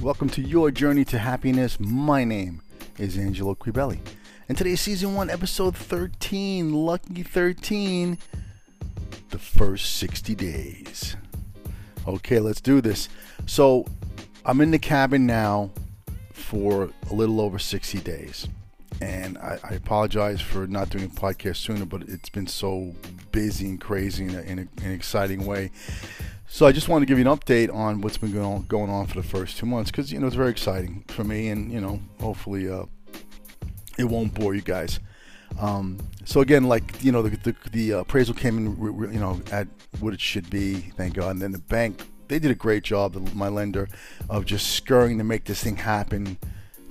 Welcome to your journey to happiness. My name is Angelo Quebelli. And today's season one, episode 13, lucky 13, the first 60 days. Okay, let's do this. So, I'm in the cabin now for a little over 60 days. And I, I apologize for not doing a podcast sooner, but it's been so busy and crazy in, a, in, a, in an exciting way. So I just want to give you an update on what's been going on, going on for the first two months because you know it's very exciting for me, and you know hopefully uh, it won't bore you guys. Um, so again, like you know, the the, the appraisal came in, you know, at what it should be, thank God. And then the bank, they did a great job, my lender, of just scurrying to make this thing happen,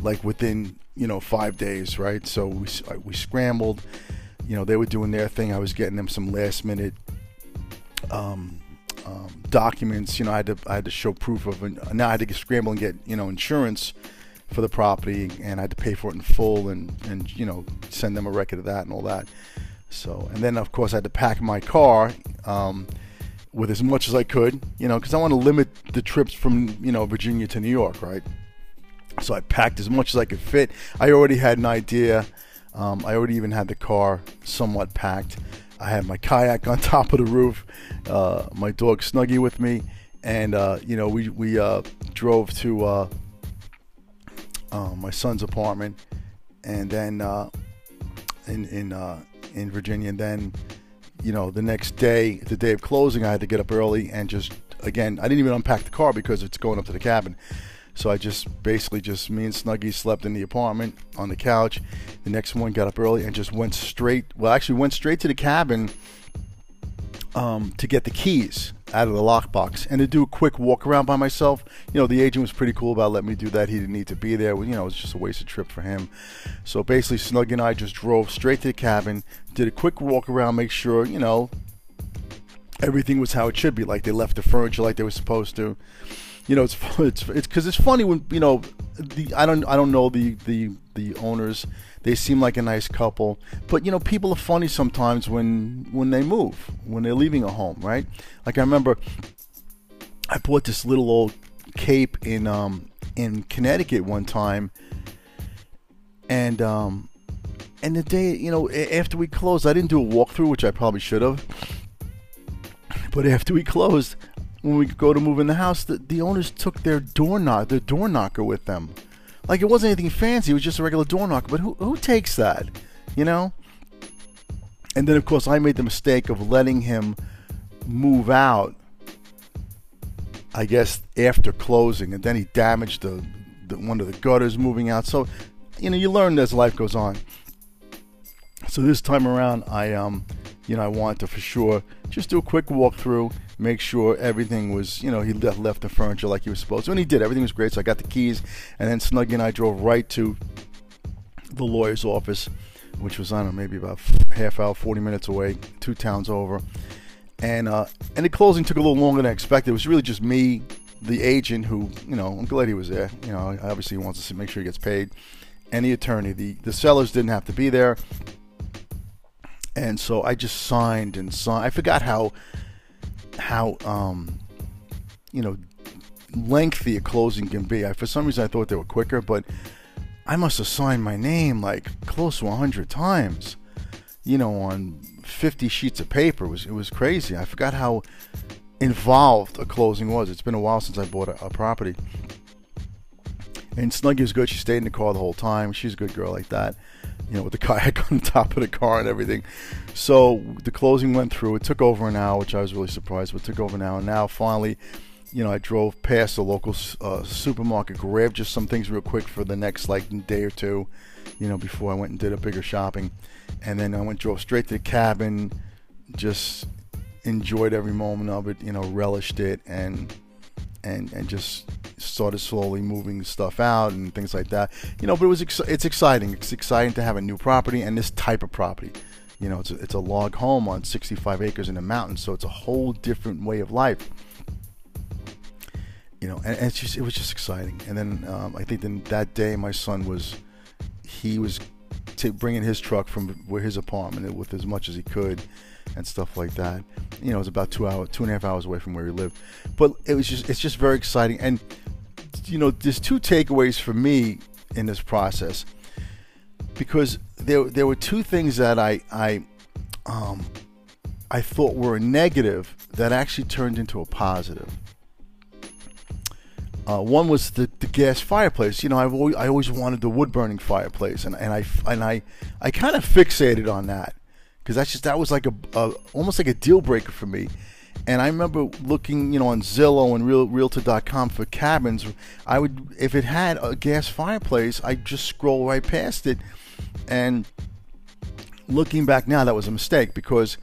like within you know five days, right? So we we scrambled. You know, they were doing their thing. I was getting them some last minute. Um, um, documents. You know, I had to I had to show proof of. Now I had to scramble and get you know insurance for the property, and I had to pay for it in full, and and you know send them a record of that and all that. So, and then of course I had to pack my car um, with as much as I could, you know, because I want to limit the trips from you know Virginia to New York, right? So I packed as much as I could fit. I already had an idea. Um, I already even had the car somewhat packed. I had my kayak on top of the roof, uh, my dog Snuggy with me, and uh, you know we we uh, drove to uh, uh, my son's apartment, and then uh, in in in Virginia, and then you know the next day, the day of closing, I had to get up early and just again I didn't even unpack the car because it's going up to the cabin. So I just basically just me and Snuggy slept in the apartment on the couch. The next one got up early and just went straight. Well, actually went straight to the cabin um, to get the keys out of the lockbox and to do a quick walk around by myself. You know, the agent was pretty cool about letting me do that. He didn't need to be there. You know, it was just a wasted trip for him. So basically, Snuggy and I just drove straight to the cabin, did a quick walk around, make sure you know everything was how it should be, like they left the furniture like they were supposed to you know, it's it's it's because it's funny when you know the I don't I don't know the the the owners. They seem like a nice couple, but you know, people are funny sometimes when when they move, when they're leaving a home, right? Like I remember, I bought this little old cape in um in Connecticut one time, and um and the day you know after we closed, I didn't do a walkthrough, which I probably should have. But after we closed, when we go to move in the house, the, the owners took their door knock, their door knocker with them. Like it wasn't anything fancy; it was just a regular door knocker. But who who takes that, you know? And then of course I made the mistake of letting him move out. I guess after closing, and then he damaged the, the one of the gutters moving out. So, you know, you learn as life goes on. So this time around, I um, you know, I wanted to for sure just do a quick walkthrough make sure everything was, you know, he left, left the furniture like he was supposed to. And he did. Everything was great. So I got the keys. And then Snuggy and I drove right to the lawyer's office, which was, I don't know, maybe about half hour, 40 minutes away, two towns over. And, uh, and the closing took a little longer than I expected. It was really just me, the agent, who, you know, I'm glad he was there. You know, obviously he wants to make sure he gets paid. The attorney. The, the sellers didn't have to be there. And so I just signed and signed. I forgot how how um, you know lengthy a closing can be. I, for some reason, I thought they were quicker, but I must have signed my name like close to hundred times. You know, on 50 sheets of paper. It was it was crazy. I forgot how involved a closing was. It's been a while since I bought a, a property. And Snuggy was good. She stayed in the car the whole time. She's a good girl like that you know, with the kayak on top of the car and everything. So the closing went through. It took over an hour, which I was really surprised, but took over an hour. And now finally, you know, I drove past the local uh, supermarket, grabbed just some things real quick for the next like day or two, you know, before I went and did a bigger shopping. And then I went drove straight to the cabin, just enjoyed every moment of it, you know, relished it, and and and just started slowly moving stuff out and things like that. You know, but it was ex- it's exciting. It's exciting to have a new property and this type of property. You know, it's a, it's a log home on 65 acres in the mountains, so it's a whole different way of life. You know, and, and it's just it was just exciting. And then um, I think then that day my son was he was t- bringing his truck from where his apartment with as much as he could and stuff like that. You know, it was about two hours, two and a half hours away from where we lived. But it was just, it's just very exciting. And you know, there's two takeaways for me in this process because there there were two things that I I um, I thought were a negative that actually turned into a positive. Uh, one was the, the gas fireplace. You know, I've always, I always wanted the wood burning fireplace, and, and I and I I kind of fixated on that because that's just that was like a, a almost like a deal breaker for me. And I remember looking, you know, on Zillow and Real, Realtor.com for cabins. I would, if it had a gas fireplace, I'd just scroll right past it. And looking back now, that was a mistake because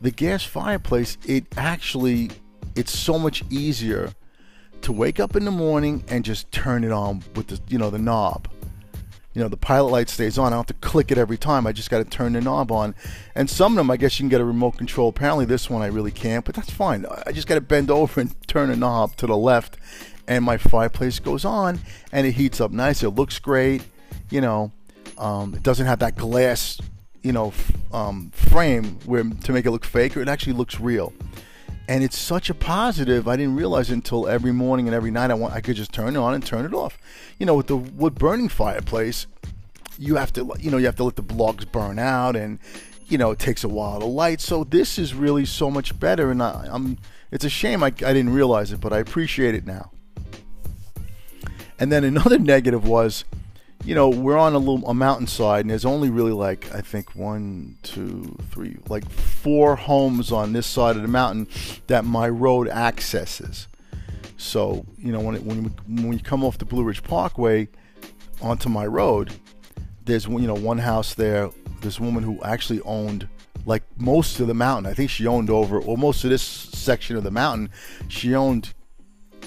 the gas fireplace, it actually, it's so much easier to wake up in the morning and just turn it on with the, you know, the knob you know the pilot light stays on. I don't have to click it every time. I just got to turn the knob on. And some of them, I guess you can get a remote control. Apparently, this one I really can't, but that's fine. I just got to bend over and turn the knob to the left, and my fireplace goes on, and it heats up nice. It looks great. You know, um, it doesn't have that glass, you know, f- um, frame where to make it look fake. Or it actually looks real and it's such a positive. I didn't realize until every morning and every night I want I could just turn it on and turn it off. You know, with the wood burning fireplace, you have to you know you have to let the logs burn out, and you know it takes a while to light. So this is really so much better, and I, am it's a shame I, I didn't realize it, but I appreciate it now. And then another negative was you know, we're on a little a mountainside, and there's only really like I think one, two, three, like four homes on this side of the mountain that my road accesses. So you know, when it, when when you come off the Blue Ridge Parkway onto my road, there's you know one house there. This woman who actually owned like most of the mountain. I think she owned over, or most of this section of the mountain. She owned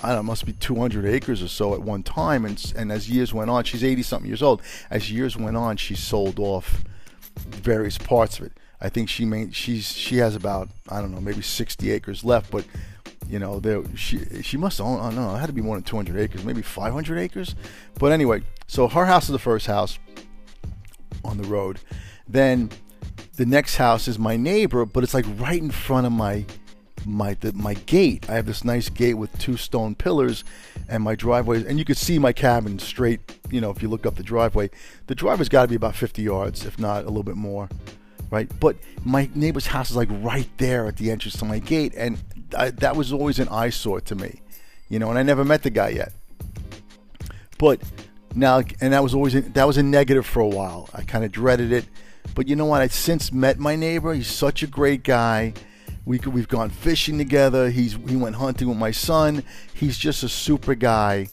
I don't know, must be 200 acres or so at one time. And, and as years went on, she's 80 something years old. As years went on, she sold off various parts of it. I think she made she's she has about I don't know maybe 60 acres left, but you know there she she must own I don't know it had to be more than 200 acres, maybe 500 acres. But anyway, so her house is the first house on the road. Then the next house is my neighbor, but it's like right in front of my my the, my gate. I have this nice gate with two stone pillars, and my driveway. And you can see my cabin straight. You know, if you look up the driveway, the driveway's got to be about 50 yards, if not a little bit more, right? But my neighbor's house is like right there at the entrance to my gate, and I, that was always an eyesore to me, you know. And I never met the guy yet, but now, and that was always a, that was a negative for a while. I kind of dreaded it, but you know what? I've since met my neighbor. He's such a great guy we we've gone fishing together. He's he went hunting with my son. He's just a super guy.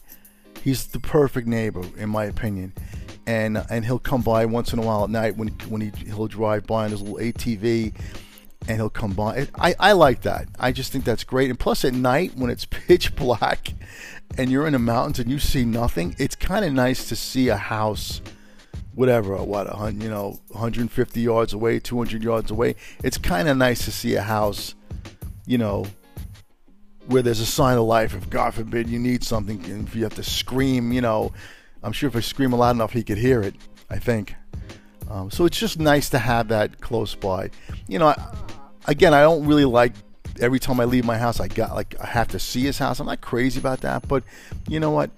He's the perfect neighbor, in my opinion. And and he'll come by once in a while at night when when he he'll drive by on his little ATV, and he'll come by. I I like that. I just think that's great. And plus at night when it's pitch black, and you're in the mountains and you see nothing, it's kind of nice to see a house whatever, what, you know, 150 yards away, 200 yards away. It's kind of nice to see a house, you know, where there's a sign of life. If God forbid you need something, if you have to scream, you know, I'm sure if I scream loud enough, he could hear it. I think. Um, so it's just nice to have that close by. You know, I, again, I don't really like every time I leave my house. I got like I have to see his house. I'm not crazy about that, but you know what?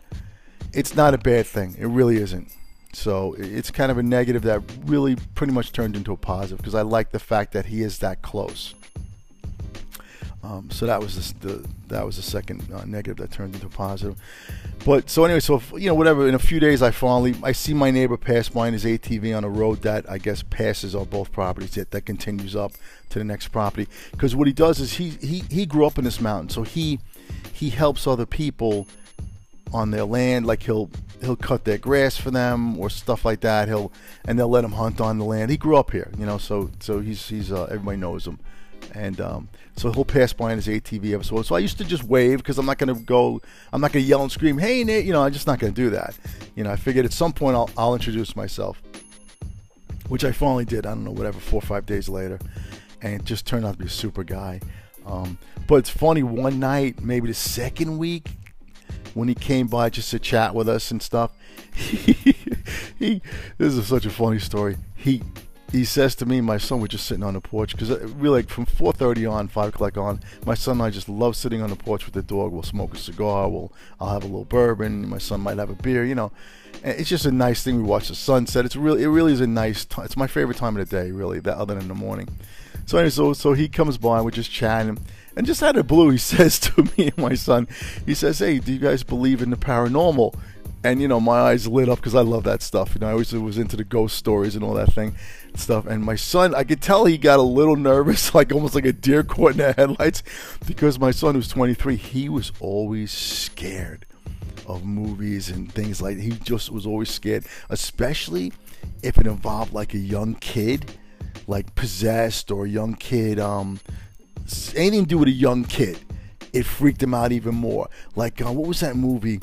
It's not a bad thing. It really isn't. So it's kind of a negative that really pretty much turned into a positive because I like the fact that he is that close. Um, so that was the, the, that was the second uh, negative that turned into a positive. But so anyway, so if, you know whatever. In a few days, I finally I see my neighbor pass by in his ATV on a road that I guess passes on both properties that that continues up to the next property. Because what he does is he he he grew up in this mountain, so he he helps other people on their land. Like he'll he'll cut their grass for them or stuff like that. He'll and they'll let him hunt on the land. He grew up here, you know, so so he's he's uh, everybody knows him, and um, so he'll pass by in his ATV so. So I used to just wave because I'm not gonna go. I'm not gonna yell and scream, "Hey Nate!" You know, I'm just not gonna do that. You know, I figured at some point I'll I'll introduce myself, which I finally did. I don't know, whatever, four or five days later, and it just turned out to be a super guy. Um, but it's funny. One night, maybe the second week, when he came by just to chat with us and stuff. He, he this is such a funny story. He he says to me, my son, we're just sitting on the porch because uh, really, like from 4:30 on, 5 o'clock on, my son and I just love sitting on the porch with the dog. We'll smoke a cigar. We'll I'll have a little bourbon. My son might have a beer. You know, and it's just a nice thing. We watch the sunset. It's really it really is a nice. T- it's my favorite time of the day, really. That other than the morning. So anyway, so so he comes by. We're just chatting. And just out of blue, he says to me and my son, he says, "Hey, do you guys believe in the paranormal?" and you know my eyes lit up because I love that stuff. You know, I always was into the ghost stories and all that thing stuff. And my son, I could tell he got a little nervous, like almost like a deer caught in the headlights, because my son, who's 23, he was always scared of movies and things like. He just was always scared, especially if it involved like a young kid, like possessed or a young kid, um, anything to do with a young kid. It freaked him out even more. Like, uh, what was that movie?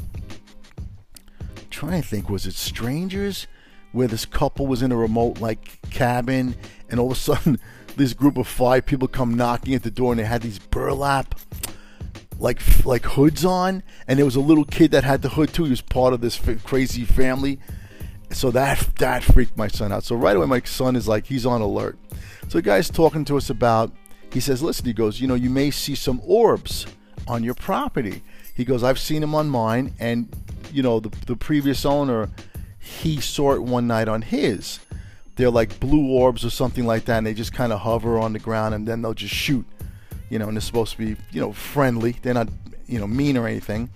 trying to think, was it Strangers? Where this couple was in a remote like cabin, and all of a sudden, this group of five people come knocking at the door, and they had these burlap like like hoods on, and there was a little kid that had the hood too. He was part of this f- crazy family, so that that freaked my son out. So right away, my son is like he's on alert. So the guy's talking to us about. He says, "Listen," he goes, "You know, you may see some orbs on your property." He goes, "I've seen them on mine, and you know, the, the previous owner, he saw it one night on his. They're like blue orbs or something like that, and they just kind of hover on the ground and then they'll just shoot. You know, and they're supposed to be, you know, friendly. They're not, you know, mean or anything.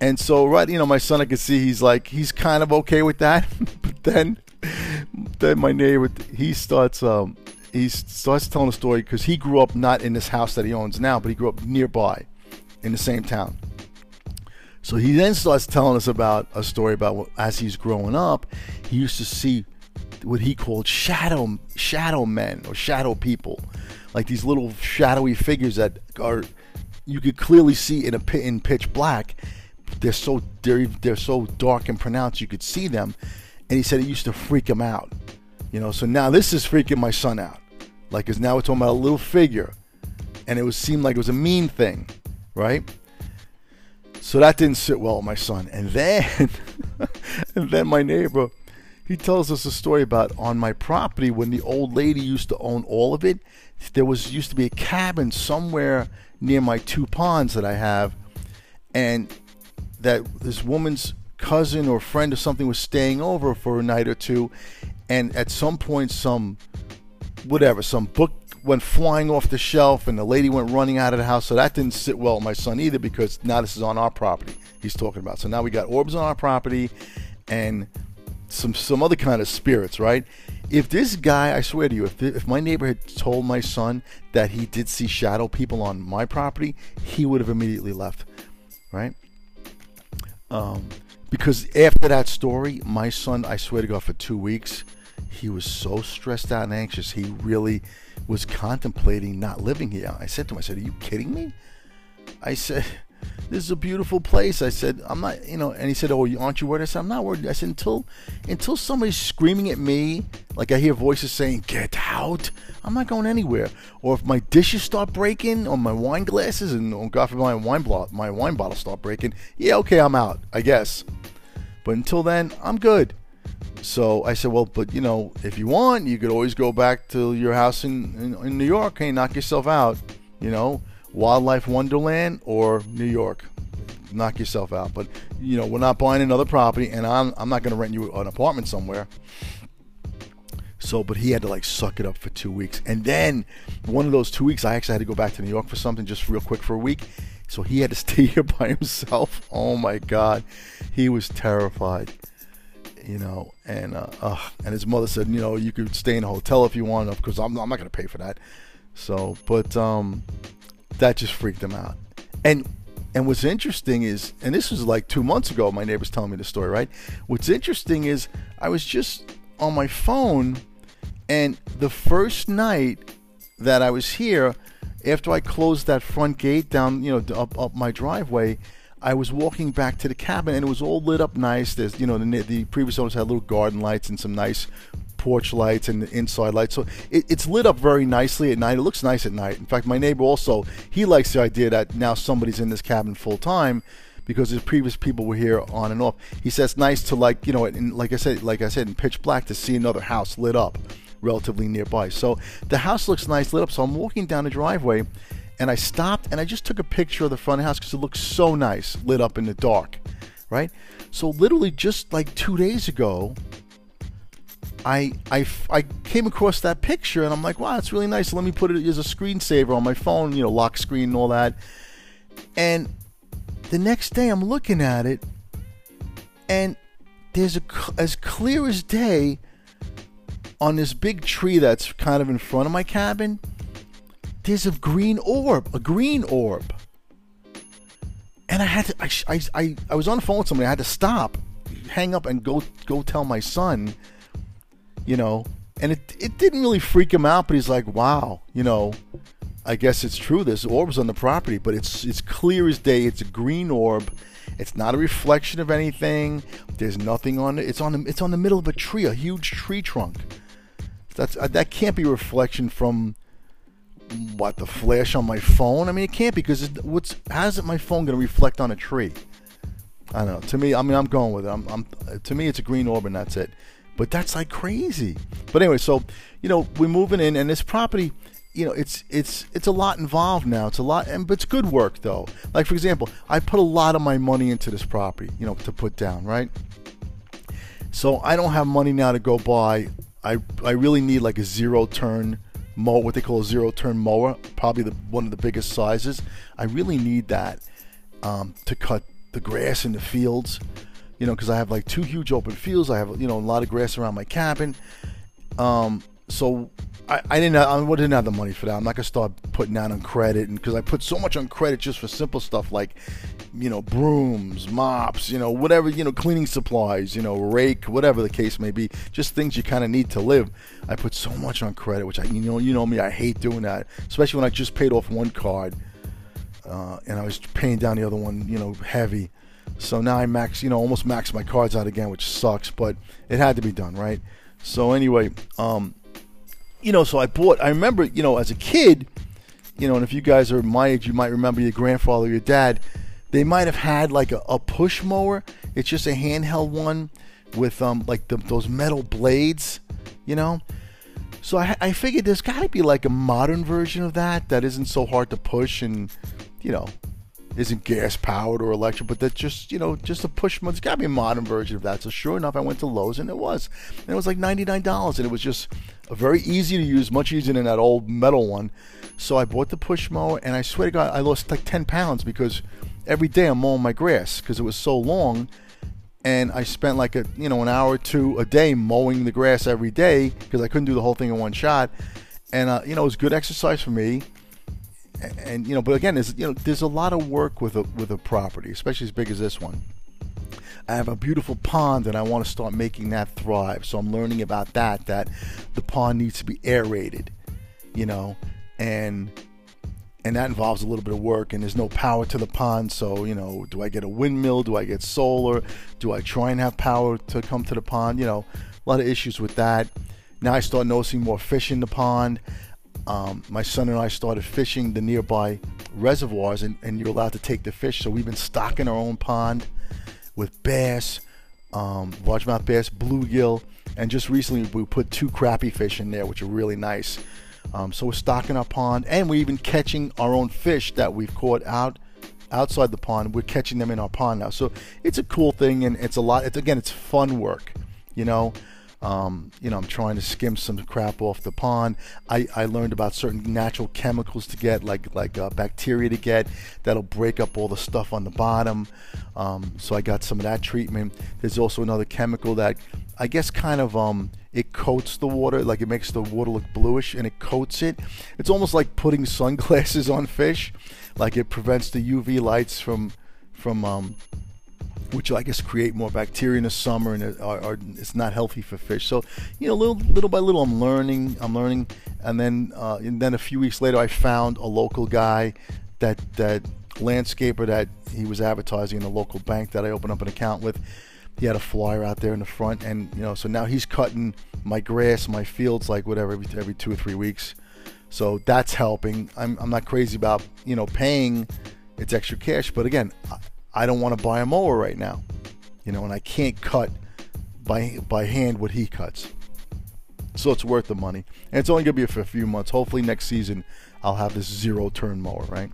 And so, right, you know, my son, I could see he's like, he's kind of okay with that. but then, then my neighbor, he starts, um, he starts telling a story because he grew up not in this house that he owns now, but he grew up nearby in the same town. So he then starts telling us about a story about what, as he's growing up, he used to see what he called shadow shadow men or shadow people, like these little shadowy figures that are you could clearly see in a pit in pitch black. They're so they're, they're so dark and pronounced you could see them, and he said it used to freak him out. You know, so now this is freaking my son out, like because now we're talking about a little figure, and it was seemed like it was a mean thing, right? So that didn't sit well with my son. And then, and then my neighbor, he tells us a story about on my property when the old lady used to own all of it. There was used to be a cabin somewhere near my two ponds that I have, and that this woman's cousin or friend or something was staying over for a night or two, and at some point, some whatever, some book went flying off the shelf and the lady went running out of the house. So that didn't sit well with my son either because now this is on our property he's talking about. So now we got orbs on our property and some some other kind of spirits, right? If this guy, I swear to you, if the, if my neighbor had told my son that he did see shadow people on my property, he would have immediately left, right? Um, because after that story, my son, I swear to God, for two weeks, he was so stressed out and anxious. He really was contemplating not living here. I said to him, I said, Are you kidding me? I said, This is a beautiful place. I said, I'm not, you know, and he said, Oh, aren't you worried? I said, I'm not worried. I said, Until until somebody's screaming at me, like I hear voices saying, Get out, I'm not going anywhere. Or if my dishes start breaking, or my wine glasses, and oh, God forbid my wine, blo- my wine bottle start breaking, yeah, okay, I'm out, I guess. But until then, I'm good. So I said, well, but you know, if you want, you could always go back to your house in, in, in New York. Hey, knock yourself out. You know, Wildlife Wonderland or New York. Knock yourself out. But, you know, we're not buying another property, and I'm, I'm not going to rent you an apartment somewhere. So, but he had to like suck it up for two weeks. And then one of those two weeks, I actually had to go back to New York for something just real quick for a week. So he had to stay here by himself. Oh my God. He was terrified you know, and uh, uh, and his mother said, you know, you could stay in a hotel if you want, because I'm, I'm not going to pay for that. So, but um, that just freaked him out. And and what's interesting is, and this was like two months ago, my neighbor's telling me the story, right? What's interesting is, I was just on my phone, and the first night that I was here, after I closed that front gate down, you know, up up my driveway I was walking back to the cabin and it was all lit up nice. There's, you know, the, the previous owners had little garden lights and some nice porch lights and inside lights. So it, it's lit up very nicely at night. It looks nice at night. In fact, my neighbor also he likes the idea that now somebody's in this cabin full time because his previous people were here on and off. He says nice to like you know, in, like I said, like I said, in pitch black to see another house lit up. relatively nearby. So the house looks nice lit up. So I'm walking down the driveway and I stopped and I just took a picture of the front of the house because it looks so nice lit up in the dark, right? So literally just like two days ago, I, I, I came across that picture and I'm like, wow, it's really nice. Let me put it as a screensaver on my phone, you know, lock screen and all that. And the next day I'm looking at it and there's a as clear as day on this big tree that's kind of in front of my cabin. There's a green orb, a green orb. And I had to, I, I, I, was on the phone with somebody. I had to stop, hang up, and go go tell my son you know, and it it didn't really freak him out, but he's like, wow, you know, I guess it's true. There's orbs on the property, but it's it's clear as day. It's a green orb. It's not a reflection of anything. There's nothing on it. It's on the it's on the middle of a tree, a huge tree trunk. That's uh, that can't be a reflection from what the flash on my phone. I mean, it can't because what's how's it my phone going to reflect on a tree? I don't know. To me, I mean, I'm going with it. I'm, I'm to me, it's a green orb, and that's it. But that's like crazy. But anyway, so you know we're moving in, and this property, you know, it's it's it's a lot involved now. It's a lot, and but it's good work though. Like for example, I put a lot of my money into this property, you know, to put down, right? So I don't have money now to go buy. I I really need like a zero turn mower, what they call a zero turn mower, probably the one of the biggest sizes. I really need that um, to cut the grass in the fields you know, because I have like two huge open fields. I have you know a lot of grass around my cabin. Um, so I, I didn't I didn't have the money for that. I'm not gonna start putting that on credit, and because I put so much on credit just for simple stuff like, you know, brooms, mops, you know, whatever, you know, cleaning supplies, you know, rake, whatever the case may be, just things you kind of need to live. I put so much on credit, which I you know you know me, I hate doing that, especially when I just paid off one card, uh, and I was paying down the other one, you know, heavy. So now I max, you know, almost max my cards out again, which sucks, but it had to be done, right? So anyway, um, you know, so I bought. I remember, you know, as a kid, you know, and if you guys are my age, you might remember your grandfather, your dad. They might have had like a, a push mower. It's just a handheld one with um like the, those metal blades, you know. So I, I figured there's got to be like a modern version of that that isn't so hard to push and you know isn't gas powered or electric, but that's just you know just a push. Mower. It's got to be a modern version of that. So sure enough, I went to Lowe's and it was, and it was like ninety nine dollars, and it was just very easy to use, much easier than that old metal one. So I bought the push mower, and I swear to God, I lost like ten pounds because every day I'm mowing my grass because it was so long, and I spent like a you know an hour or two a day mowing the grass every day because I couldn't do the whole thing in one shot, and uh, you know it was good exercise for me and you know, but again, there's you know, there's a lot of work with a with a property, especially as big as this one. I have a beautiful pond and I want to start making that thrive. So I'm learning about that. That the pond needs to be aerated, you know, and and that involves a little bit of work. And there's no power to the pond, so you know, do I get a windmill? Do I get solar? Do I try and have power to come to the pond? You know, a lot of issues with that. Now I start noticing more fish in the pond um, my son and I started fishing the nearby reservoirs, and, and, you're allowed to take the fish. So we've been stocking our own pond with bass, um, largemouth bass, bluegill, and just recently we put two crappie fish in there, which are really nice. Um, so we're stocking our pond, and we're even catching our own fish that we've caught out outside the pond. We're catching them in our pond now, so it's a cool thing, and it's a lot. It's again, it's fun work, you know. Um, you know, I'm trying to skim some crap off the pond. I, I learned about certain natural chemicals to get, like like uh, bacteria to get, that'll break up all the stuff on the bottom. Um, so I got some of that treatment. There's also another chemical that I guess kind of um, it coats the water, like it makes the water look bluish, and it coats it. It's almost like putting sunglasses on fish, like it prevents the UV lights from from um, which I guess create more bacteria in the summer, and are, are, it's not healthy for fish. So, you know, little little by little, I'm learning. I'm learning, and then uh, and then a few weeks later, I found a local guy that that landscaper that he was advertising in a local bank that I opened up an account with. He had a flyer out there in the front, and you know, so now he's cutting my grass, my fields, like whatever, every, every two or three weeks. So that's helping. I'm, I'm not crazy about you know paying it's extra cash, but again, I don't want to buy a mower right now, you know, and I can't cut by by hand what he cuts. so it's worth the money. And it's only gonna be for a few months. Hopefully next season I'll have this zero turn mower, right?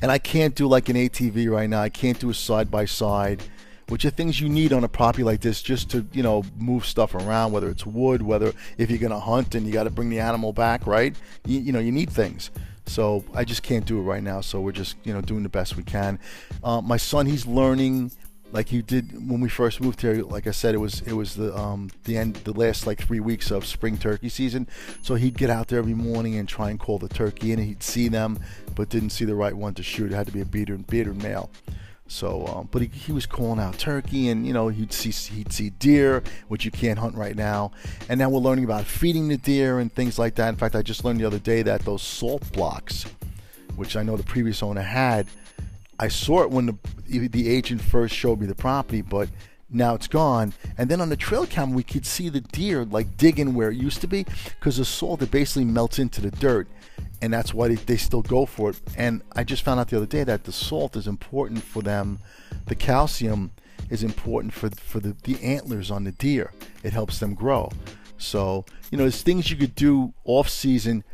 And I can't do like an ATV right now. I can't do a side by side, which are things you need on a property like this just to, you know, move stuff around, whether it's wood, whether if you're to hunt and you got to bring the animal back, right? You, you, know, you need things. So I just can't do it right now. So we're just, you know, doing the best we can. Uh, my son, he's learning like you did when we first moved here. Like I said, it was it was the um, the end, the last like three weeks of spring turkey season. So he'd get out there every morning and try and call the turkey and he'd see them, but didn't see the right one to shoot. It had to be a beater beater male. So, um, but he, he was calling out turkey, and you know he'd see he'd see deer, which you can't hunt right now. And now we're learning about feeding the deer and things like that. In fact, I just learned the other day that those salt blocks, which I know the previous owner had, I saw it when the the agent first showed me the property, but now it's gone. And then on the trail cam, we could see the deer like digging where it used to be because the salt it basically melts into the dirt, and that's why they, they still go for it. And I just found out the other day that the salt is important for them. The calcium is important for for the, the antlers on the deer. It helps them grow. So you know, there's things you could do off season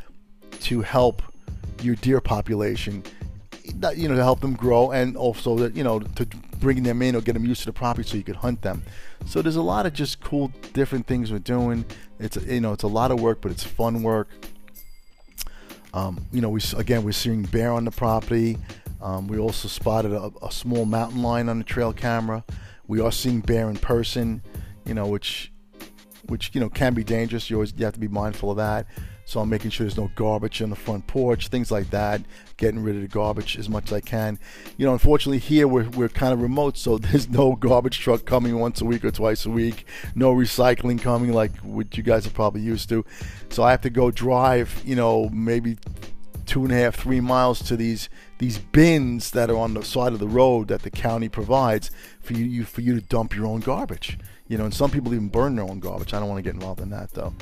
to help your deer population you know to help them grow and also that you know to bring them in or get them used to the property so you could hunt them so there's a lot of just cool different things we're doing it's you know it's a lot of work but it's fun work um, you know we again we're seeing bear on the property. Um, we also spotted a, a, small mountain lion on the trail camera. We are seeing bear in person you know which which you know can be dangerous. You always you have to be mindful of that so I'm making sure there's no garbage on the front porch, things like that. Getting rid of the garbage as much as I can. You know, unfortunately here we're, we're kind of remote, so there's no garbage truck coming once a week or twice a week. No recycling coming like what you guys are probably used to. So I have to go drive, you know, maybe two and a half, three miles to these these bins that are on the side of the road that the county provides for you, you for you to dump your own garbage. You know, and some people even burn their own garbage. I don't want to get involved in that though.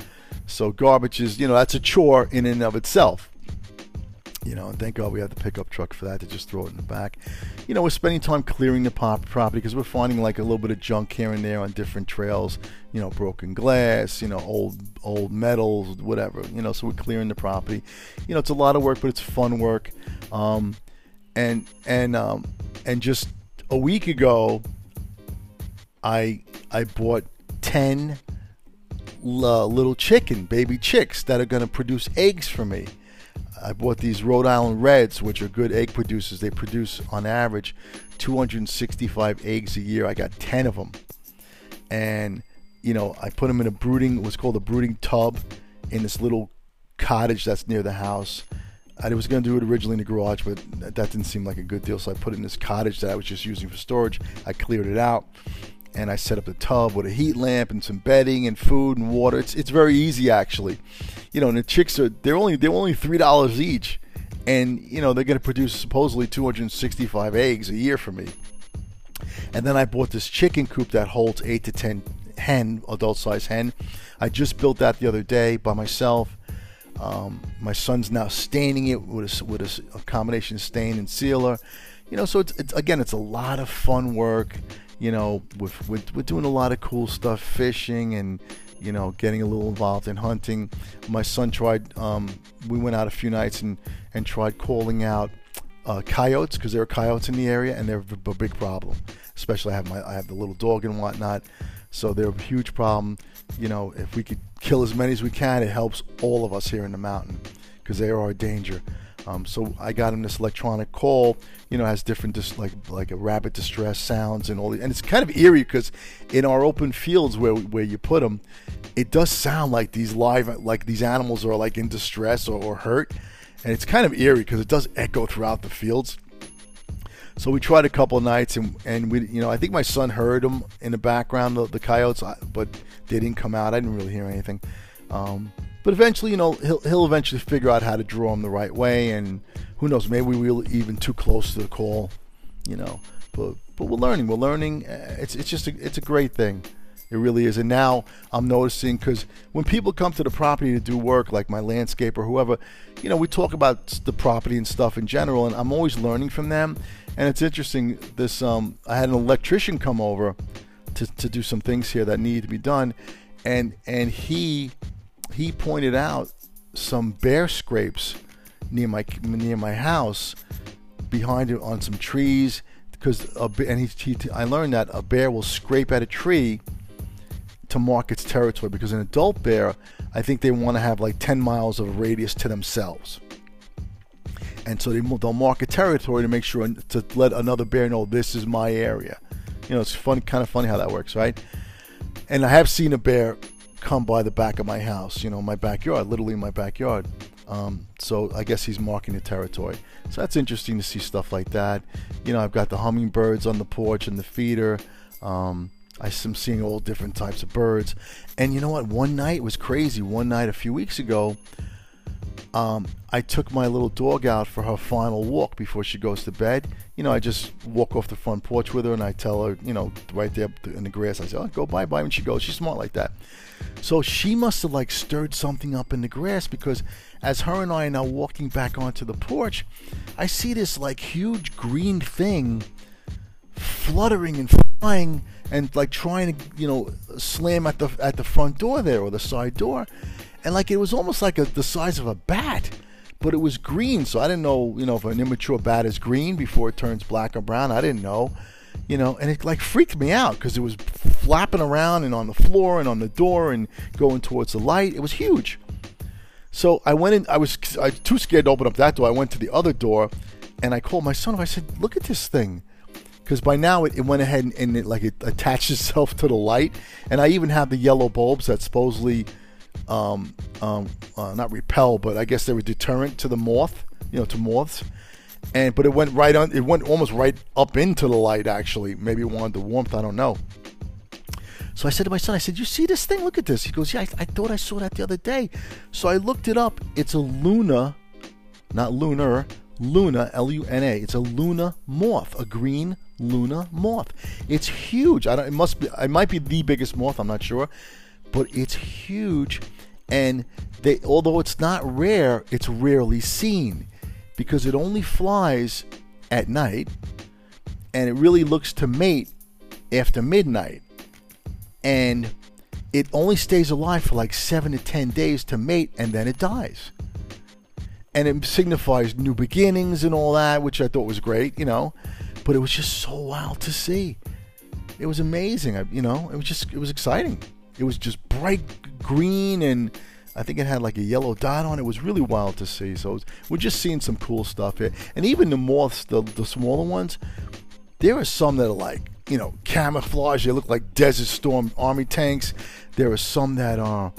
So garbage is, you know, that's a chore in and of itself. You know, and thank God we have the pickup truck for that to just throw it in the back. You know, we're spending time clearing the property because we're finding like a little bit of junk here and there on different trails. You know, broken glass, you know, old old metals, whatever. You know, so we're clearing the property. You know, it's a lot of work, but it's fun work. Um, and and um, and just a week ago, I I bought ten uh, little chicken, baby chicks that are going to produce eggs for me. I bought these Rhode Island Reds, which are good egg producers. They produce, on average, 265 eggs a year. I got 10 of them. And, you know, I put them in a brooding, what's called a brooding tub in this little cottage that's near the house. I was going to do it originally in the garage, but that didn't seem like a good deal. So I put it in this cottage that I was just using for storage. I cleared it out and I set up the tub with a heat lamp and some bedding and food and water. It's it's very easy actually, you know. And the chicks are they're only they're only three dollars each, and you know they're going to produce supposedly 265 eggs a year for me. And then I bought this chicken coop that holds eight to ten hen adult size hen. I just built that the other day by myself. Um, my son's now staining it with a, with a, a combination stain and sealer. You know, so it's, it's again, it's a lot of fun work you know, with, with, we're doing a lot of cool stuff, fishing and, you know, getting a little involved in hunting. My son tried, um, we went out a few nights and, and tried calling out uh, coyotes because there are coyotes in the area and they're a big problem. Especially I have my, I have the little dog and whatnot. So they're a huge problem. You know, if we could kill as many as we can, it helps all of us here in the mountain because they are a danger. Um, so I got him this electronic call. You know, has different dis- like like a rabbit distress sounds and all. The, and it's kind of eerie because in our open fields where where you put them, it does sound like these live like these animals are like in distress or, or hurt, and it's kind of eerie because it does echo throughout the fields. So we tried a couple nights, and and we, you know, I think my son heard them in the background, the, the coyotes, but they didn't come out. I didn't really hear anything. Um, but eventually, you know, he'll he'll eventually figure out how to draw him the right way, and who knows, maybe we were even too close to the call, you know. But but we're learning. We're learning. Uh, it's it's just a, it's a great thing. It really is. And now I'm noticing because when people come to the property to do work, like my landscaper, whoever, you know, we talk about the property and stuff in general, and I'm always learning from them. And it's interesting. This um, I had an electrician come over to to do some things here that needed to be done and and he he pointed out some bear scrapes near my near my house behind it on some trees because and he, he I learned that a bear will scrape at a tree to mark its territory because an adult bear I think they want to have like 10 miles of radius to themselves. And so they, they'll mark a territory to make sure to let another bear know this is my area. You know it's fun kind of funny how that works right? And I have seen a bear come by the back of my house, you know, my backyard, literally my backyard. Um, so I guess he's marking the territory. So that's interesting to see stuff like that. You know, I've got the hummingbirds on the porch and the feeder. Um, I'm seeing all different types of birds. And you know what? One night was crazy. One night a few weeks ago, um, I took my little dog out for her final walk before she goes to bed. You know, I just walk off the front porch with her and I tell her, you know, right there in the grass, I say, oh, go bye bye. And she goes, she's smart like that. So she must have like stirred something up in the grass because as her and I are now walking back onto the porch, I see this like huge green thing fluttering and flying and like trying to, you know, slam at the at the front door there or the side door and like it was almost like a, the size of a bat, but it was green. So I didn't know, you know, if an immature bat is green before it turns black or brown. I didn't know, you know, and it like freaked me out because it was flapping around and on the floor and on the door and going towards the light. It was huge. So I went in. I was, I too scared to open up that door. I went to the other door, and I called my son. I said, "Look at this thing." because by now it, it, went ahead and, and, it like it attached itself to the light and i even have the yellow bulbs that supposedly um, um, uh, not repel, but I guess they were deterrent to the moth, you know, to moths. And but it went right on. It went almost right up into the light. Actually, maybe it wanted the warmth. I don't know. So I said to my son, I said, "You see this thing? Look at this." He goes, "Yeah, I, I thought I saw that the other day." So I looked it up. It's a Luna, not lunar, Luna, L-U-N-A. It's a Luna moth, a green Luna moth. It's huge. I don't. It must be. It might be the biggest moth. I'm not sure but it's huge and they although it's not rare it's rarely seen because it only flies at night and it really looks to mate after midnight. And it only stays alive for like 7 to 10 days to mate and then it dies. And it signifies new beginnings and all that which i thought was great you know. But it was just so wild to see. It was amazing. I, you know it was just it was exciting. It was just bright green and I think it had like a yellow dot on it. It was really wild to see. So was, we're just seeing some cool stuff here. And even the moths, the, the smaller ones, there are some that are like, you know, camouflage. They look like Desert Storm army tanks. There are some that are.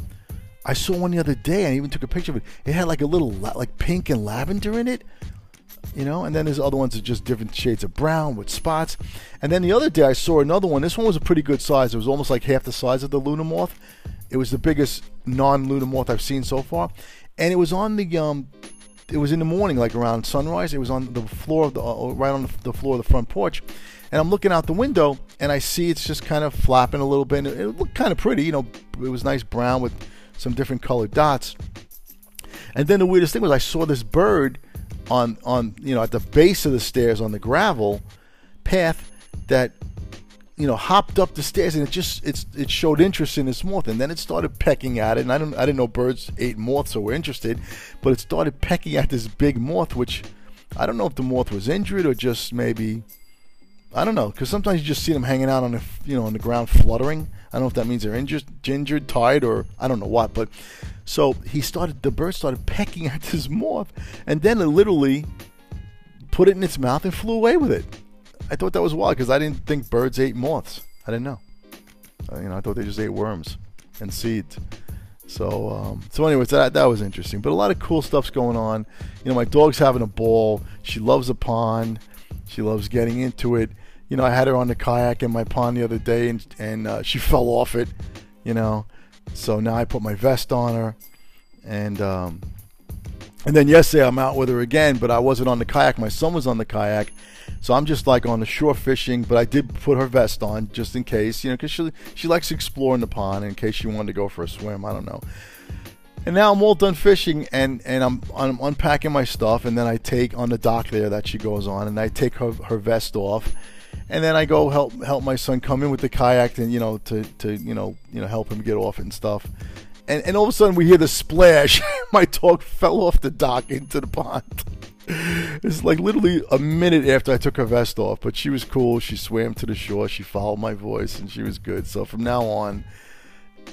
I saw one the other day. I even took a picture of it. It had like a little like pink and lavender in it you know and then there's other ones that just different shades of brown with spots and then the other day i saw another one this one was a pretty good size it was almost like half the size of the luna moth it was the biggest non-luna moth i've seen so far. And it was on the um it was in the morning like around sunrise. It was on the floor of the uh, right on the floor of the front porch. And i'm looking out the window and i see it's just kind of flapping a little bit. It looked kind of pretty you know it was nice brown with some different colored dots. And then the weirdest thing was i saw this bird on on you know at the base of the stairs on the gravel path that you know hopped up the stairs and it just it's it showed interest in this moth. And then it started pecking at it. And I don't I didn't know birds ate moths so were interested but it started pecking at this big moth which I don't know if the moth was injured or just maybe I don't know. Because sometimes you just see them hanging out on the you know on the ground fluttering. I don't know if that means they're injured injured tied or I don't know what but so he started, the bird started pecking at this moth, and then it literally put it in its mouth and flew away with it. I thought that was wild because I didn't think birds ate moths. I didn't know. Uh, you know, I thought they just ate worms and seeds. So, um, so anyways, that that was interesting. But a lot of cool stuff's going on. You know, my dog's having a ball. She loves a pond. She loves getting into it. You know, I had her on the kayak in my pond the other day, and and uh, she fell off it. You know, so now I put my vest on her, and um, and then yesterday I'm out with her again, but I wasn't on the kayak. My son was on the kayak, so I'm just like on the shore fishing. But I did put her vest on just in case, you know, because she she likes exploring the pond in case she wanted to go for a swim. I don't know. And now I'm all done fishing, and and I'm, I'm unpacking my stuff, and then I take on the dock there that she goes on, and I take her her vest off, and then I go help help my son come in with the kayak and you know to to you know you know help him get off and stuff. And and all of a sudden we hear the splash. my dog fell off the dock into the pond. It's like literally a minute after I took her vest off, but she was cool. She swam to the shore. She followed my voice, and she was good. So from now on,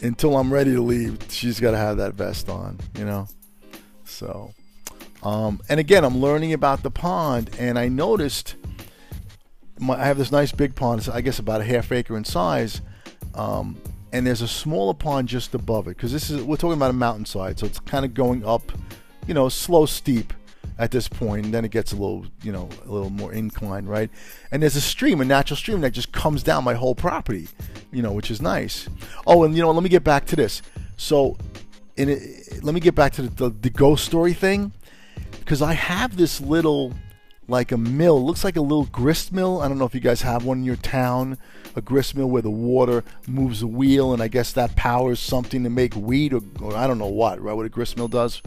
until I'm ready to leave, she's got to have that vest on, you know. So, um, and again, I'm learning about the pond, and I noticed my, I have this nice big pond. It's, I guess about a half acre in size. Um, and there's a smaller pond just above it because this is we're talking about a mountainside, so it's kind of going up, you know, slow steep at this point, and then it gets a little, you know, a little more inclined, right? And there's a stream, a natural stream that just comes down my whole property, you know, which is nice. Oh, and you know, let me get back to this. So, in it, let me get back to the, the, the ghost story thing because I have this little like a mill. It looks like a little grist mill. I don't know if you guys have one in your town, a grist mill where the water moves a wheel, and I guess that powers something to make wheat or, or I don't know what, right? What a grist mill does.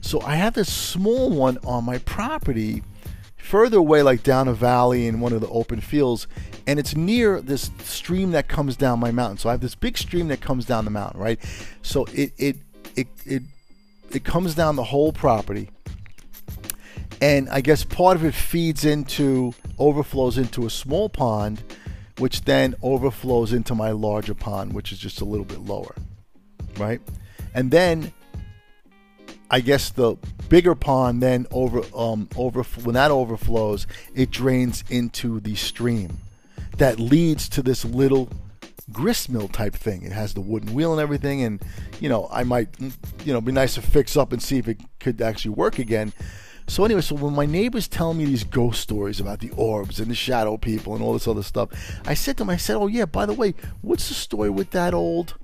So I have this small one on my property, further away, like down a valley in one of the open fields, and it's near this stream that comes down my mountain. So I have this big stream that comes down the mountain, right? So it it it it, it comes down the whole property and I guess part of it feeds into overflows into a small pond, which then overflows into my larger pond, which is just a little bit lower, right? And then I guess the bigger pond then over um over when that overflows, it drains into the stream that leads to this little grist mill type thing. It has the wooden wheel and everything, and you know I might you know be nice to fix up and see if it could actually work again. So anyway, so when my neighbors tell me these ghost stories about the orbs and the shadow people and all this other stuff, I said to them, I said, "Oh yeah, by the way, what's the story with that old?"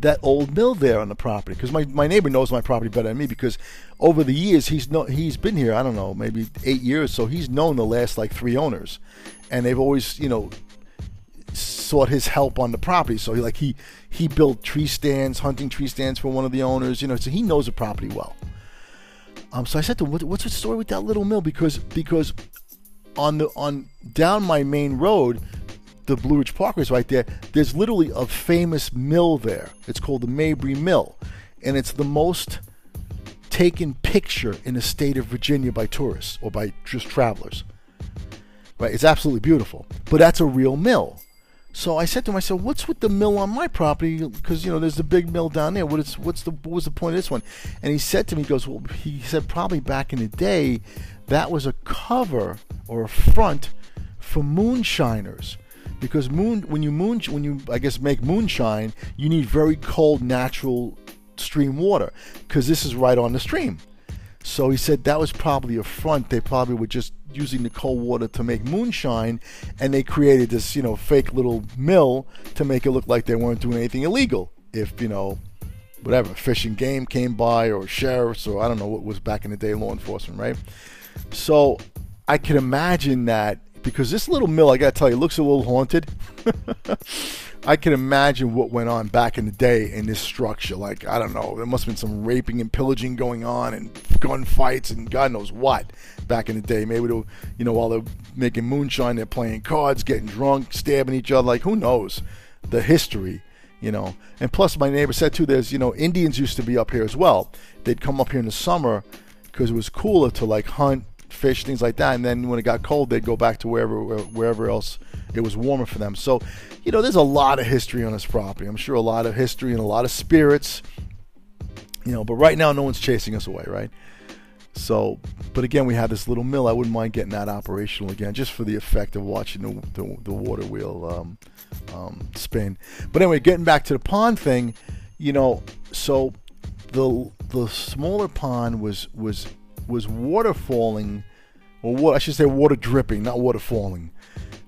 That old mill there on the property because my, my neighbor knows my property better than me because over the years he's no, he's been here I don't know maybe eight years so he's known the last like three owners. And they've always you know sought his help on the property. So he like he he built tree stands hunting tree stands for one of the owners you know so he knows the property well. Um, so I said to him, what, "What's the story with that little mill?" Because because on the on down my main road, the Blue Ridge Parkway is right there. There's literally a famous mill there. It's called the Mabry Mill, and it's the most taken picture in the state of Virginia by tourists or by just travelers. Right? It's absolutely beautiful, but that's a real mill. So I said to myself, "What's with the mill on my property? Because you know there's a big mill down there. What is what's the what was the point of this one?" And he said to me, "He goes, well, he said probably back in the day, that was a cover or a front for moonshiners." Because moon, when you moon, when you I guess make moonshine, you need very cold natural stream water because this is right on the stream. So he said that was probably a front. They probably were just using the cold water to make moonshine, and they created this, you know, fake little mill to make it look like they weren't doing anything illegal. If you know, whatever, fishing game came by, or sheriffs, or I don't know what was back in the day, law enforcement, right? So I can imagine that because this little mill, I gotta tell you, looks a little haunted. I can imagine what went on back in the day in this structure. Like, I don't know, there must have been some raping and pillaging going on and gunfights and God knows what back in the day. Maybe, they, you know, while they're making moonshine, they're playing cards, getting drunk, stabbing each other. Like, who knows the history, you know? And plus, my neighbor said too, there's, you know, Indians used to be up here as well. They'd come up here in the summer because it was cooler to like hunt, fish, things like that. And then when it got cold, they'd go back to wherever wherever else it was warmer for them. So, you know, there's a lot of history on this property. I'm sure a lot of history and a lot of spirits. You know, but right now no one's chasing us away, right? So, but again, we have this little mill. I wouldn't mind getting that operational again, just for the effect of watching the the, the water wheel um, um, spin. But anyway, getting back to the pond thing, you know, so the the smaller pond was was was water falling, or what I should say, water dripping, not water falling,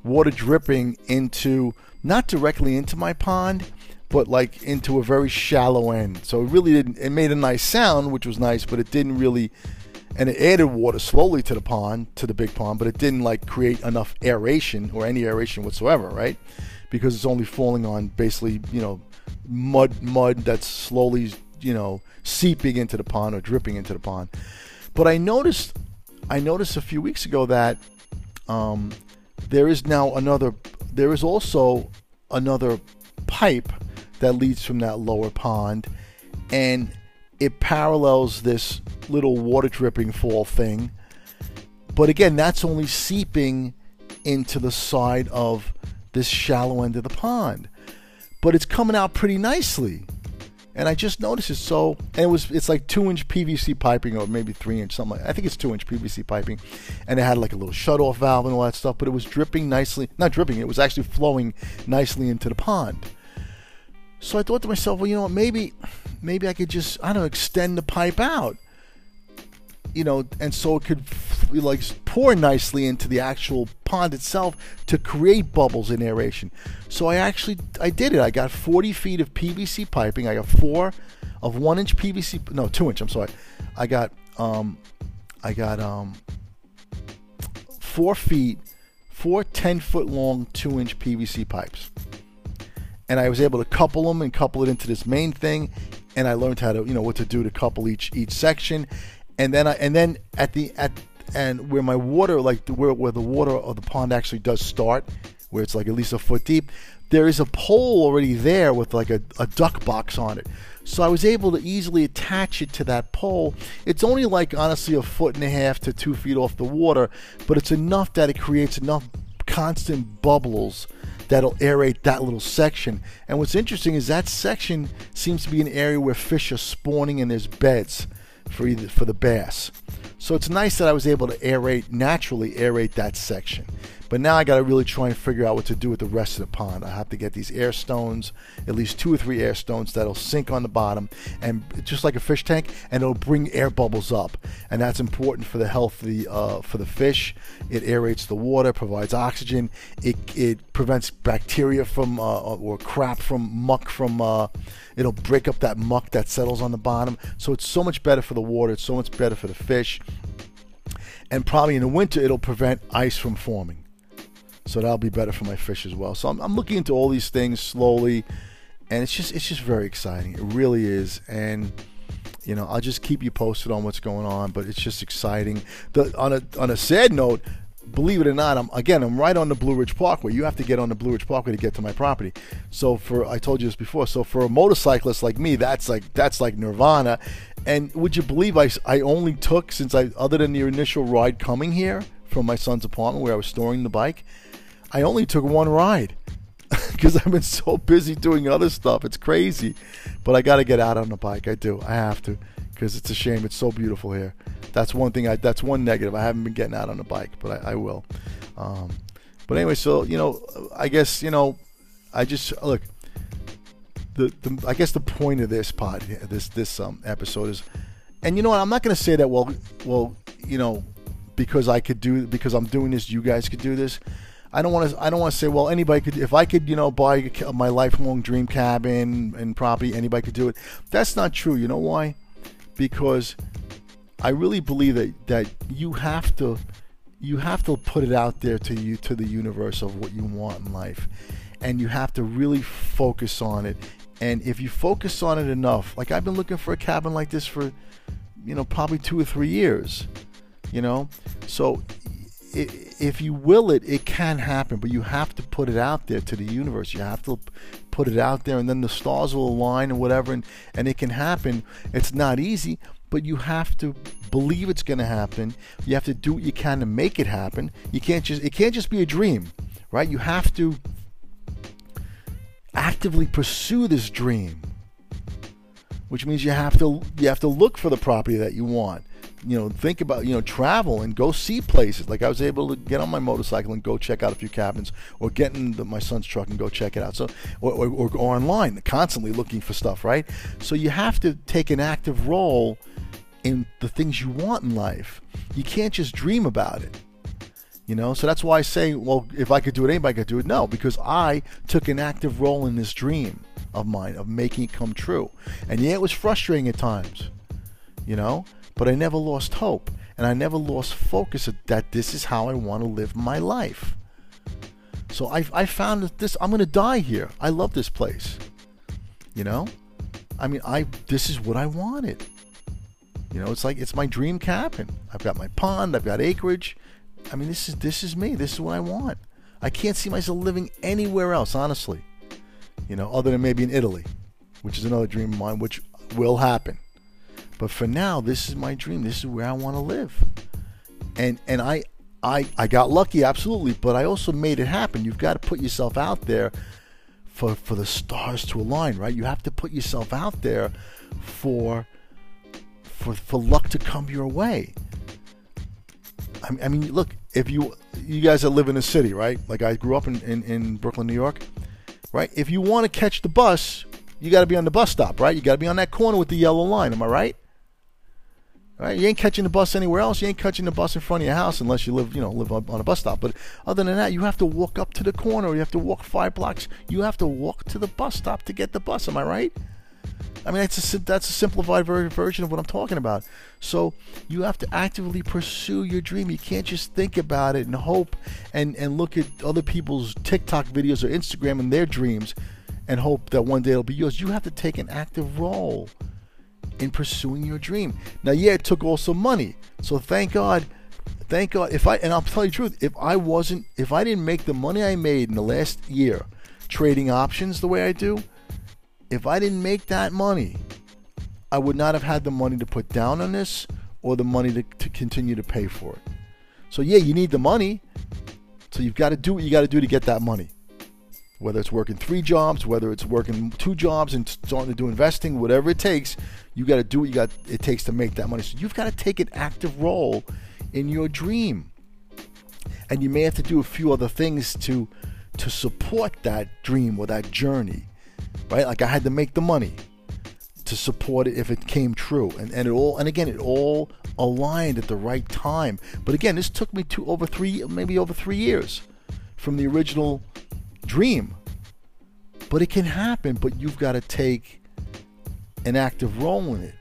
water dripping into not directly into my pond, but like into a very shallow end. So it really didn't. It made a nice sound, which was nice, but it didn't really. And it added water slowly to the pond, to the big pond, but it didn't like create enough aeration or any aeration whatsoever, right? Because it's only falling on basically, you know, mud, mud that's slowly, you know, seeping into the pond or dripping into the pond. But I noticed, I noticed a few weeks ago that um, there is now another. There is also another pipe that leads from that lower pond, and it parallels this little water dripping fall thing. But again, that's only seeping into the side of this shallow end of the pond. But it's coming out pretty nicely. And I just noticed it. So, and it was, it's like two inch PVC piping or maybe three inch, something like I think it's two inch PVC piping. And it had like a little shut off valve and all that stuff, but it was dripping nicely. Not dripping, it was actually flowing nicely into the pond. So I thought to myself, well, you know what, maybe, maybe I could just, I don't know, extend the pipe out you know, and so it could like pour nicely into the actual pond itself to create bubbles in aeration. So I actually I did it. I got 40 feet of PVC piping. I got four of one inch PVC, no, two inch. I'm sorry. I got um, I got um, four feet, four 10 foot long, two inch PVC pipes. And I was able to couple them and couple it into this main thing, and I learned how to, you know, what to do to couple each each section and then I and then at the at and where my water like where where the water of the pond actually does start, where it's like at least a foot deep, there is a pole already there with like a, a duck box on it. So I was able to easily attach it to that pole. It's only like honestly a foot and a half to two feet off the water, but it's enough that it creates enough constant bubbles that'll aerate that little section. And what's interesting is that section seems to be an area where fish are spawning and there's beds for either, for the bass. So it's nice that I was able to aerate naturally aerate that section. But now I got to really try and figure out what to do with the rest of the pond. I have to get these air stones, at least two or three air stones that'll sink on the bottom, and just like a fish tank, and it'll bring air bubbles up, and that's important for the health of the uh, for the fish. It aerates the water, provides oxygen. It it prevents bacteria from uh, or crap from muck from. Uh, it'll break up that muck that settles on the bottom. So it's so much better for the water. It's so much better for the fish and probably in the winter it'll prevent ice from forming. So that'll be better for my fish as well. So I'm, I'm looking into all these things slowly, and it's just it's just very exciting. It really is, and you know I'll just keep you posted on what's going on. But it's just exciting. The, on a on a sad note, believe it or not, I'm again I'm right on the Blue Ridge Parkway. You have to get on the Blue Ridge Parkway to get to my property. So for I told you this before. So for a motorcyclist like me, that's like that's like nirvana. And would you believe I, I only took since I other than the initial ride coming here from my son's apartment where I was storing the bike, I only took one ride because I've been so busy doing other stuff. It's crazy, but I got to get out on the bike. I do. I have to because it's a shame. It's so beautiful here. That's one thing. I that's one negative. I haven't been getting out on the bike, but I, I will. Um, but anyway, so you know, I guess you know, I just look. The, the I guess the point of this pod, this this um episode is, and you know what? I'm not going to say that. Well, well, you know, because I could do because I'm doing this, you guys could do this. I don't want to. I don't want to say, well, anybody could. If I could, you know, buy my lifelong dream cabin and property, anybody could do it. That's not true. You know why? Because I really believe that that you have to, you have to put it out there to you to the universe of what you want in life, and you have to really focus on it. And if you focus on it enough, like I've been looking for a cabin like this for, you know, probably two or three years, you know, so if you will it, it can happen, but you have to put it out there to the universe. You have to put it out there, and then the stars will align and whatever, and, and it can happen. It's not easy, but you have to believe it's going to happen. You have to do what you can to make it happen. You can't just it can't just be a dream, right? You have to actively pursue this dream, which means you have to you have to look for the property that you want you know, think about, you know, travel and go see places. Like I was able to get on my motorcycle and go check out a few cabins or get in the, my son's truck and go check it out. So, or, or, or go online, constantly looking for stuff, right? So you have to take an active role in the things you want in life. You can't just dream about it. You know, so that's why I say, well, if I could do it, anybody could do it. No, because I took an active role in this dream of mine of making it come true. And yeah, it was frustrating at times. You know, but I never lost hope and I never lost focus that this is how I want to live my life. So I, I found that this, I'm going to die here. I love this place. You know? I mean, I, this is what I wanted. You know, it's like, it's my dream cabin. I've got my pond, I've got acreage. I mean, this is, this is me. This is what I want. I can't see myself living anywhere else, honestly. You know, other than maybe in Italy, which is another dream of mine, which will happen. But for now, this is my dream. This is where I want to live. And and I I I got lucky, absolutely, but I also made it happen. You've got to put yourself out there for for the stars to align, right? You have to put yourself out there for for for luck to come your way. I, mean, look, if you you guys that live in a city, right? Like I grew up in, in, in Brooklyn, New York, right? If you want to catch the bus, you got to be on the bus stop, right? You got to be on that corner with the yellow line. Am I right? Right? You ain't catching the bus anywhere else. You ain't catching the bus in front of your house unless you live, you know, live on a bus stop. But other than that, you have to walk up to the corner. You have to walk five blocks. You have to walk to the bus stop to get the bus. Am I right? I mean, that's a that's a simplified version of what I'm talking about. So you have to actively pursue your dream. You can't just think about it and hope and and look at other people's TikTok videos or Instagram and their dreams and hope that one day it'll be yours. You have to take an active role in pursuing your dream. Now, yeah, it took also money. So thank God, thank God. If I and I'll tell you the truth, if I wasn't, if I didn't make the money I made in the last year trading options the way I do if I didn't make that money, I would not have had the money to put down on this or the money to, to continue to pay for it. So, yeah, you need the money. So, you've got to do what you got to do to get that money. Whether it's working three jobs, whether it's working two jobs and starting to do investing, whatever it takes, you got to do what you got it takes to make that money. So, you've got to take an active role in your dream. And you may have to do a few other things to to support that dream or that journey right? Like I had to make the money to support it if it came true, and and it all and again it all aligned at the right time. But again, this took me to over three, maybe over three years from the original dream. But it can happen, but you've got to take an active role in it.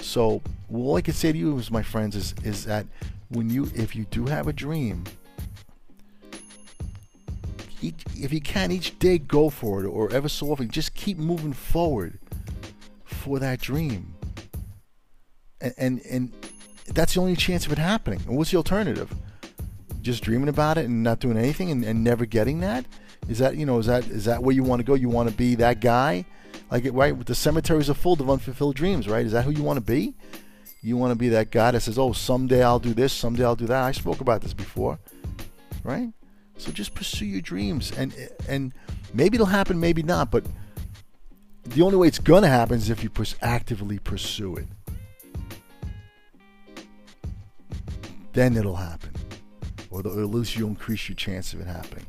So all I can say to you is, my friends, is is that when you if you do have a dream each, if you can, each day go for it, or ever so often, just keep moving forward for that dream. And, and, and that's the only chance of it happening. And what's the alternative? Just dreaming about it and not doing anything and, and never getting that? Is that you know is that is that where you want to go? You want to be that guy, like it right? The cemeteries are full of unfulfilled dreams, right? Is that who you want to be? You want to be that guy that says, "Oh, someday I'll do this, someday I'll do that." I spoke about this before, right? So just pursue your dreams, and and maybe it'll happen, maybe not. But the only way it's gonna happen is if you actively pursue it. Then it'll happen, or, the, or, at least you'll increase your chance of it happening.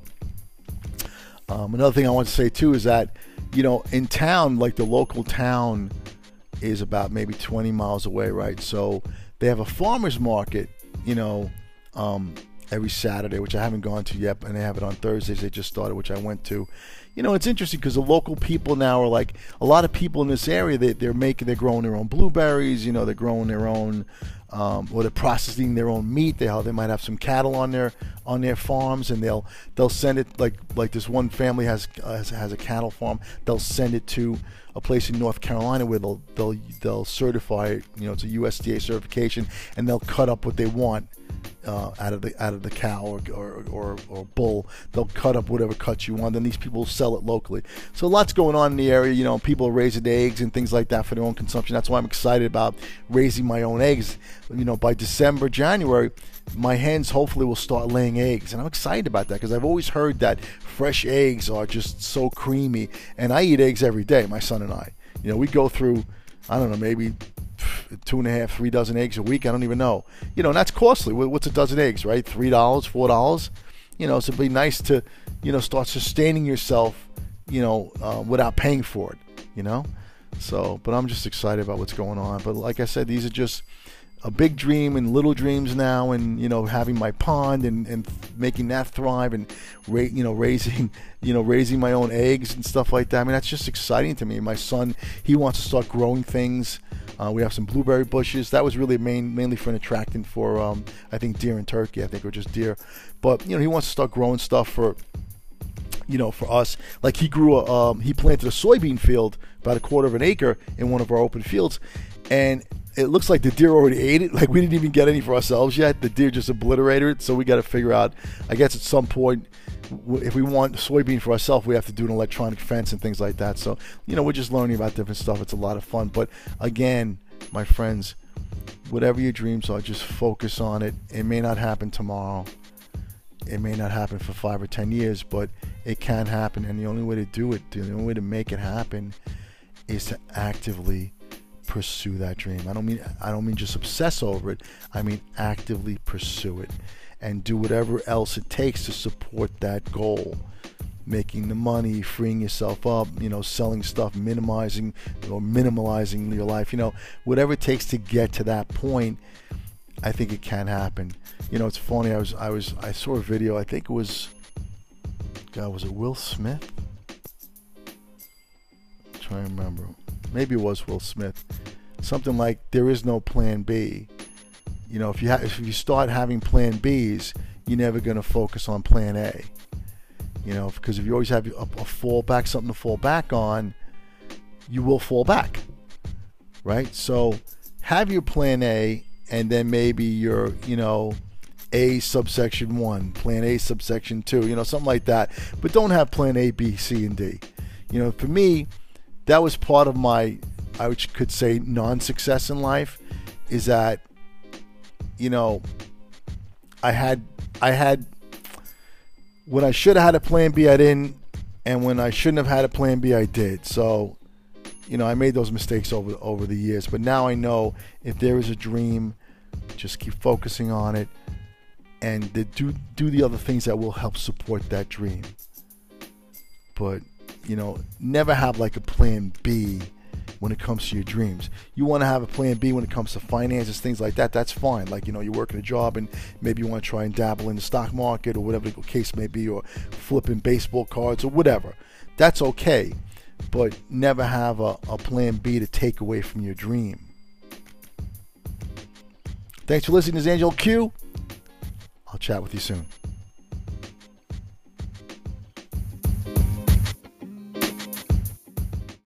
Um, another thing I want to say too is that you know in town, like the local town is about maybe 20 miles away, right? So they have a farmers market, you know. Um, every Saturday, which I haven't gone to yet, and they have it on Thursdays. They just started, which I went to. You know, it's interesting because the local people now are like a lot of people in this area. They, they're making, they're growing their own blueberries. You know, they're growing their own, um, or they're processing their own meat. They they might have some cattle on their on their farms, and they'll they'll send it like like this one family has uh, has, has a cattle farm. They'll send it to a place in North Carolina where they'll they'll they'll certify it. You know, it's a USDA certification, and they'll cut up what they want uh, out of the out of the cow or, or, or, or, bull. They'll cut up whatever cuts you want. Then these people sell it locally. So lots going on in the area. You know, people are raising eggs and things like that for their own consumption. That's why I'm excited about raising my own eggs. You know, by December, January, my hens hopefully will start laying eggs, and I'm excited about that because I've always heard that fresh eggs are just so creamy, and I eat eggs every day. My son and I. You know, we go through. I don't know, maybe two and a half, three dozen eggs a week. I don't even know. You know, and that's costly. What's a dozen eggs, right? Three dollars, four dollars. You know, so it'd be nice to, you know, start sustaining yourself, you know, uh, without paying for it. You know, so. But I'm just excited about what's going on. But like I said, these are just a big dream and little dreams now and you know having my pond and, and making that thrive and ra- you know raising you know raising my own eggs and stuff like that i mean that's just exciting to me my son he wants to start growing things uh, we have some blueberry bushes. That was really main, mainly for an attractant for, um, I think, deer and turkey. I think, or just deer. But you know, he wants to start growing stuff for, you know, for us. Like he grew a, um, he planted a soybean field about a quarter of an acre in one of our open fields, and it looks like the deer already ate it. Like we didn't even get any for ourselves yet. The deer just obliterated it. So we got to figure out. I guess at some point if we want soybean for ourselves, we have to do an electronic fence and things like that. So, you know, we're just learning about different stuff. It's a lot of fun. But again, my friends, whatever your dreams are, just focus on it. It may not happen tomorrow. It may not happen for five or ten years, but it can happen. And the only way to do it, the only way to make it happen, is to actively pursue that dream. I don't mean I don't mean just obsess over it. I mean actively pursue it and do whatever else it takes to support that goal. Making the money, freeing yourself up, you know, selling stuff, minimizing or minimalizing your life, you know, whatever it takes to get to that point, I think it can happen. You know, it's funny. I was, I was, I saw a video. I think it was, God, was it Will Smith? I'm trying to remember. Maybe it was Will Smith. Something like there is no plan B. You know, if you ha- if you start having plan Bs, you're never going to focus on plan A. You know, because if you always have a, a fallback, something to fall back on, you will fall back. Right? So have your plan A and then maybe your, you know, A subsection 1, plan A subsection 2, you know, something like that. But don't have plan A, B, C, and D. You know, for me, that was part of my, I could say, non success in life is that, you know, I had, I had, when I should have had a plan B, I didn't. And when I shouldn't have had a plan B, I did. So, you know, I made those mistakes over over the years. But now I know if there is a dream, just keep focusing on it, and do do the other things that will help support that dream. But you know, never have like a plan B when it comes to your dreams. You want to have a plan B when it comes to finances, things like that. That's fine. Like, you know, you're working a job and maybe you want to try and dabble in the stock market or whatever the case may be, or flipping baseball cards or whatever. That's okay. But never have a, a plan B to take away from your dream. Thanks for listening. Is Angel Q. I'll chat with you soon.